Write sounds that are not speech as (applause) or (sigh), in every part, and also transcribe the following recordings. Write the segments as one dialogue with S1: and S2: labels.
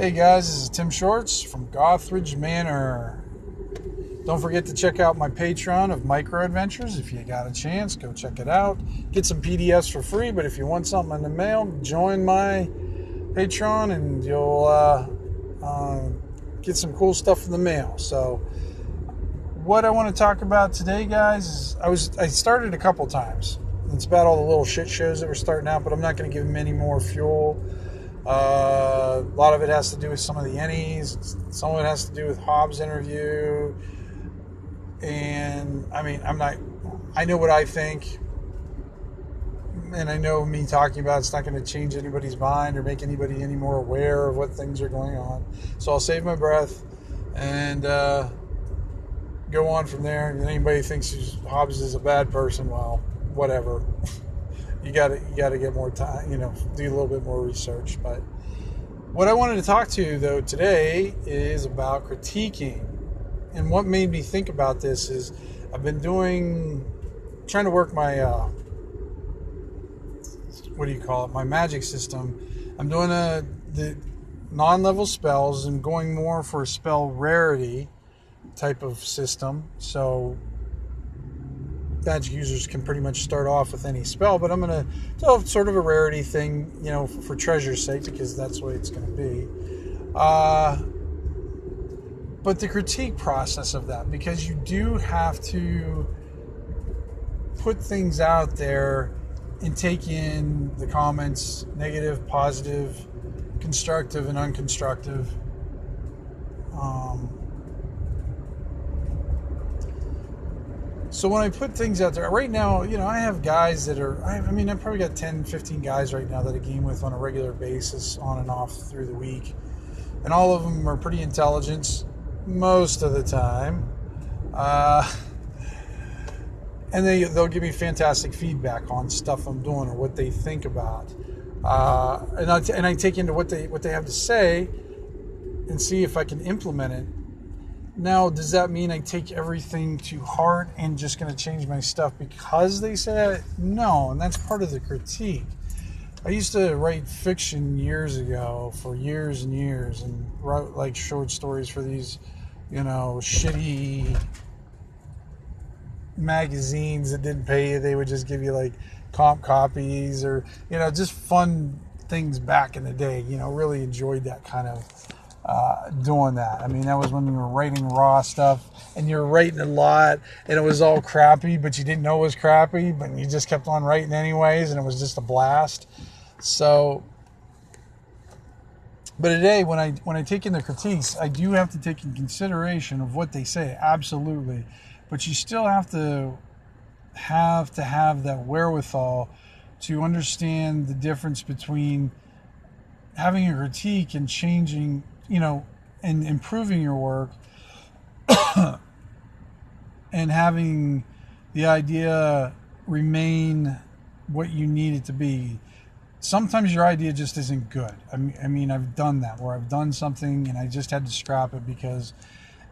S1: Hey guys, this is Tim Shorts from Gothridge Manor. Don't forget to check out my Patreon of Micro Adventures. If you got a chance, go check it out. Get some PDFs for free, but if you want something in the mail, join my Patreon and you'll uh, uh, get some cool stuff in the mail. So, what I want to talk about today, guys, is I was I started a couple times. It's about all the little shit shows that were starting out, but I'm not going to give them any more fuel. Uh, a lot of it has to do with some of the Ennies. Some of it has to do with Hobbs' interview. And I mean, I'm not. I know what I think, and I know me talking about it's not going to change anybody's mind or make anybody any more aware of what things are going on. So I'll save my breath and uh, go on from there. And anybody thinks Hobbs is a bad person, well, whatever. (laughs) you got to you got to get more time. You know, do a little bit more research. But what I wanted to talk to you though today is about critiquing and what made me think about this is I've been doing, trying to work my, uh, what do you call it, my magic system. I'm doing a, the non-level spells and going more for a spell rarity type of system. So magic users can pretty much start off with any spell, but I'm going to do sort of a rarity thing, you know, for, for treasure's sake, because that's the way it's going to be. Uh, but the critique process of that because you do have to put things out there and take in the comments negative positive constructive and unconstructive um, so when i put things out there right now you know i have guys that are i, I mean i've probably got 10 15 guys right now that i game with on a regular basis on and off through the week and all of them are pretty intelligent most of the time. Uh, (laughs) and they, they'll give me fantastic feedback on stuff I'm doing or what they think about. Uh, and, I, and I take into what they, what they have to say and see if I can implement it. Now, does that mean I take everything to heart and just going to change my stuff because they say it? No, and that's part of the critique. I used to write fiction years ago for years and years and wrote like short stories for these, you know, shitty magazines that didn't pay you. They would just give you like comp copies or, you know, just fun things back in the day. You know, really enjoyed that kind of uh, doing that. I mean, that was when you were writing raw stuff and you were writing a lot and it was all crappy, but you didn't know it was crappy, but you just kept on writing anyways and it was just a blast. So, but today when I when I take in the critiques, I do have to take in consideration of what they say, absolutely. But you still have to have to have that wherewithal to understand the difference between having a critique and changing, you know, and improving your work (coughs) and having the idea remain what you need it to be sometimes your idea just isn't good. I mean, I mean, I've done that where I've done something and I just had to scrap it because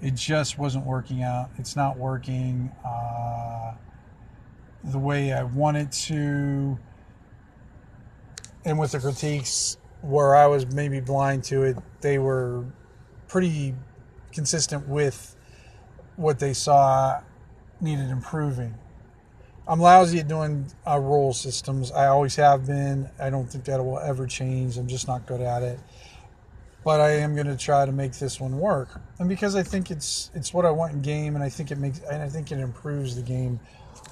S1: it just wasn't working out. It's not working uh, the way I wanted to. And with the critiques, where I was maybe blind to it, they were pretty consistent with what they saw needed improving. I'm lousy at doing uh, systems. I always have been. I don't think that will ever change. I'm just not good at it. But I am going to try to make this one work, and because I think it's it's what I want in game, and I think it makes and I think it improves the game,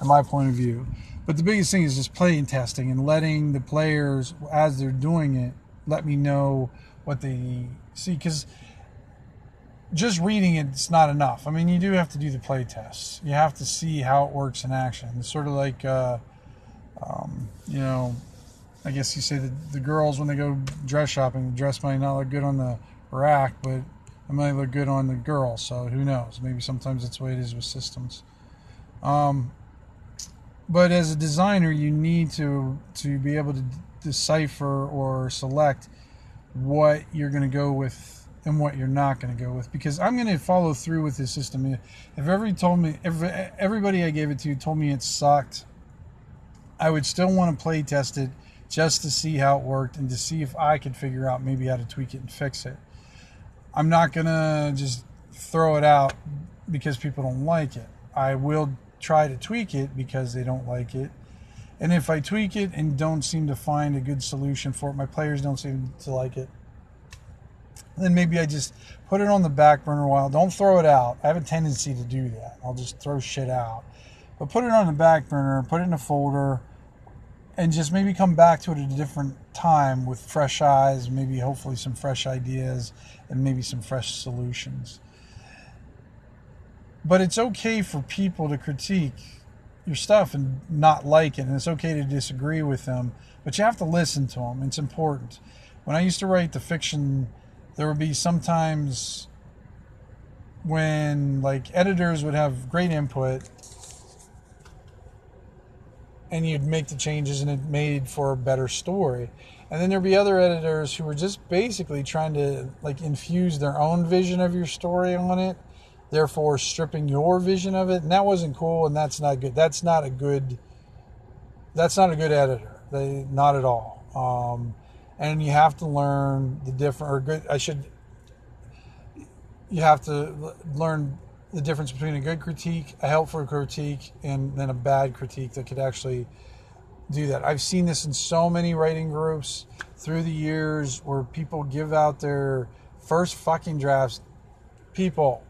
S1: in my point of view. But the biggest thing is just playing testing and letting the players, as they're doing it, let me know what they see. Because just reading it's not enough. I mean, you do have to do the play tests. You have to see how it works in action. It's sort of like, uh, um, you know, I guess you say that the girls when they go dress shopping, the dress might not look good on the rack, but it might look good on the girl. So who knows? Maybe sometimes that's the way it is with systems. Um, but as a designer, you need to to be able to decipher or select what you're going to go with and what you're not going to go with because I'm going to follow through with this system. If everybody told me, if everybody I gave it to told me it sucked, I would still want to play test it just to see how it worked and to see if I could figure out maybe how to tweak it and fix it. I'm not gonna just throw it out because people don't like it. I will try to tweak it because they don't like it. And if I tweak it and don't seem to find a good solution for it, my players don't seem to like it, then maybe I just put it on the back burner a while. Don't throw it out. I have a tendency to do that. I'll just throw shit out. But put it on the back burner, put it in a folder, and just maybe come back to it at a different time with fresh eyes, maybe hopefully some fresh ideas and maybe some fresh solutions. But it's okay for people to critique your stuff and not like it, and it's okay to disagree with them, but you have to listen to them. It's important. When I used to write the fiction, there would be sometimes when like editors would have great input and you'd make the changes and it made for a better story. And then there'd be other editors who were just basically trying to like infuse their own vision of your story on it, therefore stripping your vision of it. And that wasn't cool and that's not good. That's not a good that's not a good editor. They not at all. Um, and you have to learn the different or good I should you have to learn the difference between a good critique, a helpful critique, and then a bad critique that could actually do that. I've seen this in so many writing groups through the years where people give out their first fucking drafts. People,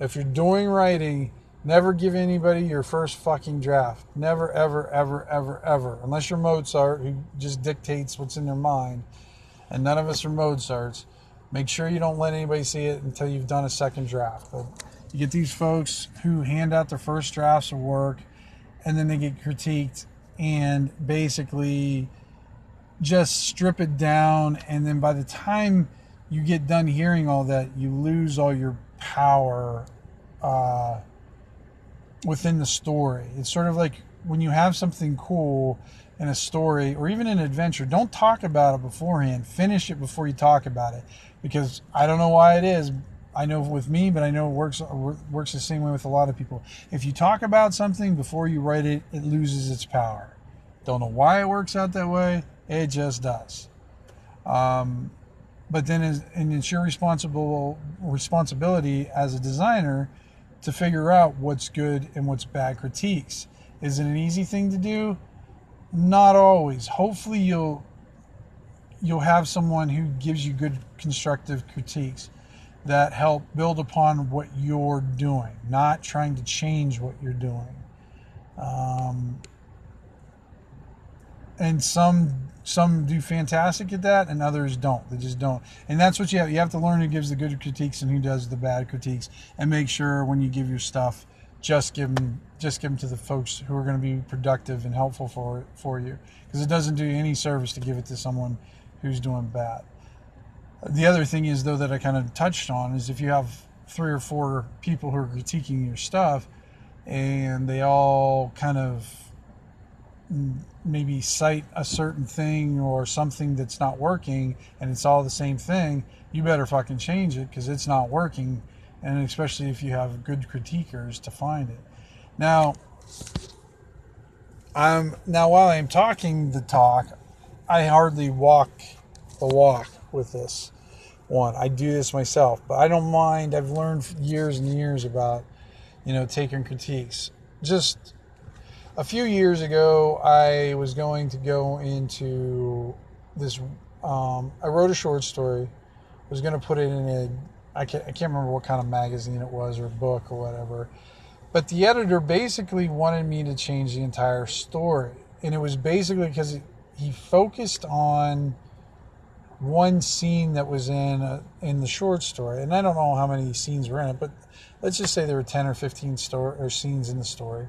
S1: if you're doing writing, never give anybody your first fucking draft. Never, ever, ever, ever, ever. Unless you're Mozart, who just dictates what's in their mind. And none of us are Mozarts. Make sure you don't let anybody see it until you've done a second draft. But you get these folks who hand out their first drafts of work and then they get critiqued and basically just strip it down. And then by the time you get done hearing all that, you lose all your power uh, within the story. It's sort of like when you have something cool in a story or even an adventure, don't talk about it beforehand. Finish it before you talk about it. Because I don't know why it is, I know with me, but I know it works works the same way with a lot of people. If you talk about something before you write it, it loses its power. Don't know why it works out that way. It just does. Um, but then, is, and it's your responsible responsibility as a designer to figure out what's good and what's bad critiques. Is it an easy thing to do? Not always. Hopefully, you'll you'll have someone who gives you good constructive critiques that help build upon what you're doing, not trying to change what you're doing. Um, and some some do fantastic at that, and others don't. They just don't. And that's what you have. You have to learn who gives the good critiques and who does the bad critiques, and make sure when you give your stuff, just give them just give them to the folks who are going to be productive and helpful for for you, because it doesn't do you any service to give it to someone who's doing bad. The other thing is, though, that I kind of touched on is if you have three or four people who are critiquing your stuff and they all kind of maybe cite a certain thing or something that's not working and it's all the same thing, you better fucking change it because it's not working. And especially if you have good critiquers to find it. Now, I'm now while I'm talking the talk, I hardly walk the walk with this one. I do this myself, but I don't mind. I've learned years and years about, you know, taking critiques. Just a few years ago, I was going to go into this. Um, I wrote a short story. Was going to put it in a. I can't, I can't remember what kind of magazine it was or book or whatever. But the editor basically wanted me to change the entire story. And it was basically because he focused on one scene that was in a, in the short story, and I don't know how many scenes were in it, but let's just say there were ten or fifteen story or scenes in the story.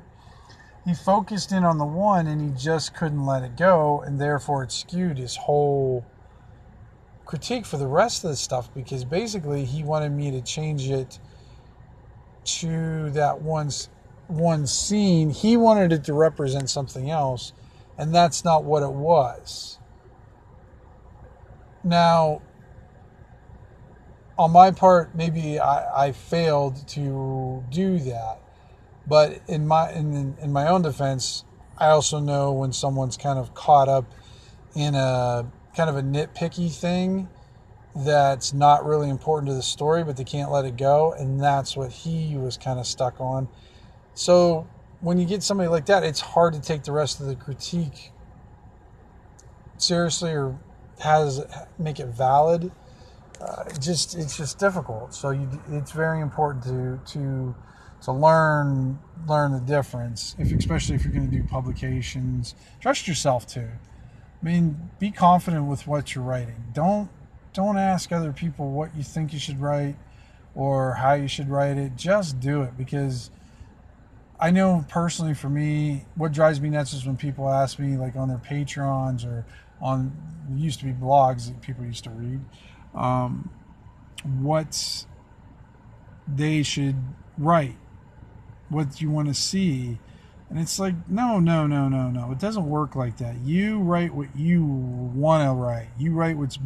S1: He focused in on the one, and he just couldn't let it go, and therefore it skewed his whole critique for the rest of the stuff because basically he wanted me to change it to that one one scene. He wanted it to represent something else, and that's not what it was now, on my part, maybe I, I failed to do that, but in my in in my own defense, I also know when someone's kind of caught up in a kind of a nitpicky thing that's not really important to the story, but they can't let it go. And that's what he was kind of stuck on. So when you get somebody like that, it's hard to take the rest of the critique seriously or has make it valid. Uh, just it's just difficult. So you, it's very important to to to learn learn the difference. If especially if you're going to do publications, trust yourself too. I mean, be confident with what you're writing. Don't don't ask other people what you think you should write or how you should write it. Just do it because I know personally for me, what drives me nuts is when people ask me, like on their Patreons or on used to be blogs that people used to read, um, what they should write, what you want to see. And it's like, no, no, no, no, no. It doesn't work like that. You write what you want to write. You write what's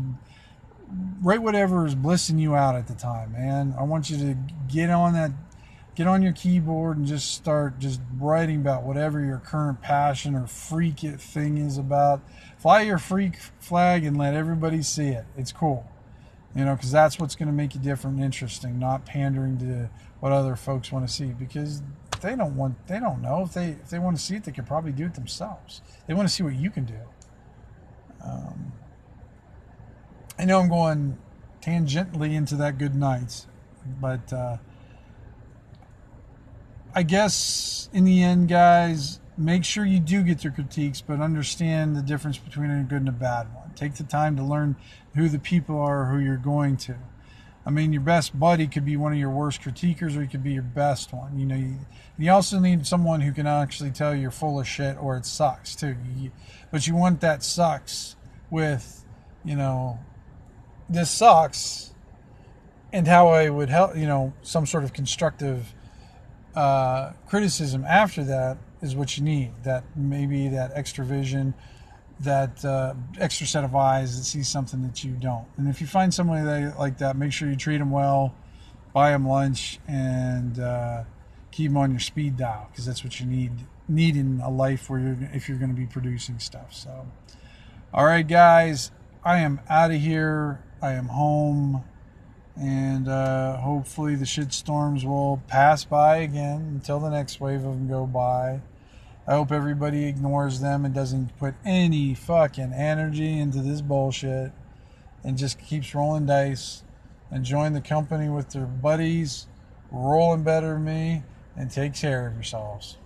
S1: write whatever is blissing you out at the time, man. I want you to get on that get on your keyboard and just start just writing about whatever your current passion or freak it thing is about. Fly your freak flag and let everybody see it. It's cool. You know, because that's what's going to make you different and interesting, not pandering to what other folks want to see because they don't want they don't know. If they if they want to see it they could probably do it themselves. They want to see what you can do. Um, I know I'm going tangentially into that good nights, but uh, I guess in the end, guys, make sure you do get their critiques, but understand the difference between a good and a bad one. Take the time to learn who the people are who you're going to. I mean, your best buddy could be one of your worst critiquers, or he could be your best one. You know, you, you also need someone who can actually tell you you're full of shit or it sucks too. You, but you want that sucks with, you know, this sucks and how I would help, you know, some sort of constructive uh, criticism after that is what you need. That maybe that extra vision, that uh, extra set of eyes that sees something that you don't. And if you find somebody that, like that, make sure you treat them well, buy them lunch, and uh, keep them on your speed dial because that's what you need need in a life where you're if you're going to be producing stuff. So, all right, guys, I am out of here. I am home, and uh, hopefully the shit storms will pass by again until the next wave of them go by. I hope everybody ignores them and doesn't put any fucking energy into this bullshit and just keeps rolling dice, enjoying the company with their buddies, rolling better than me, and take care of yourselves.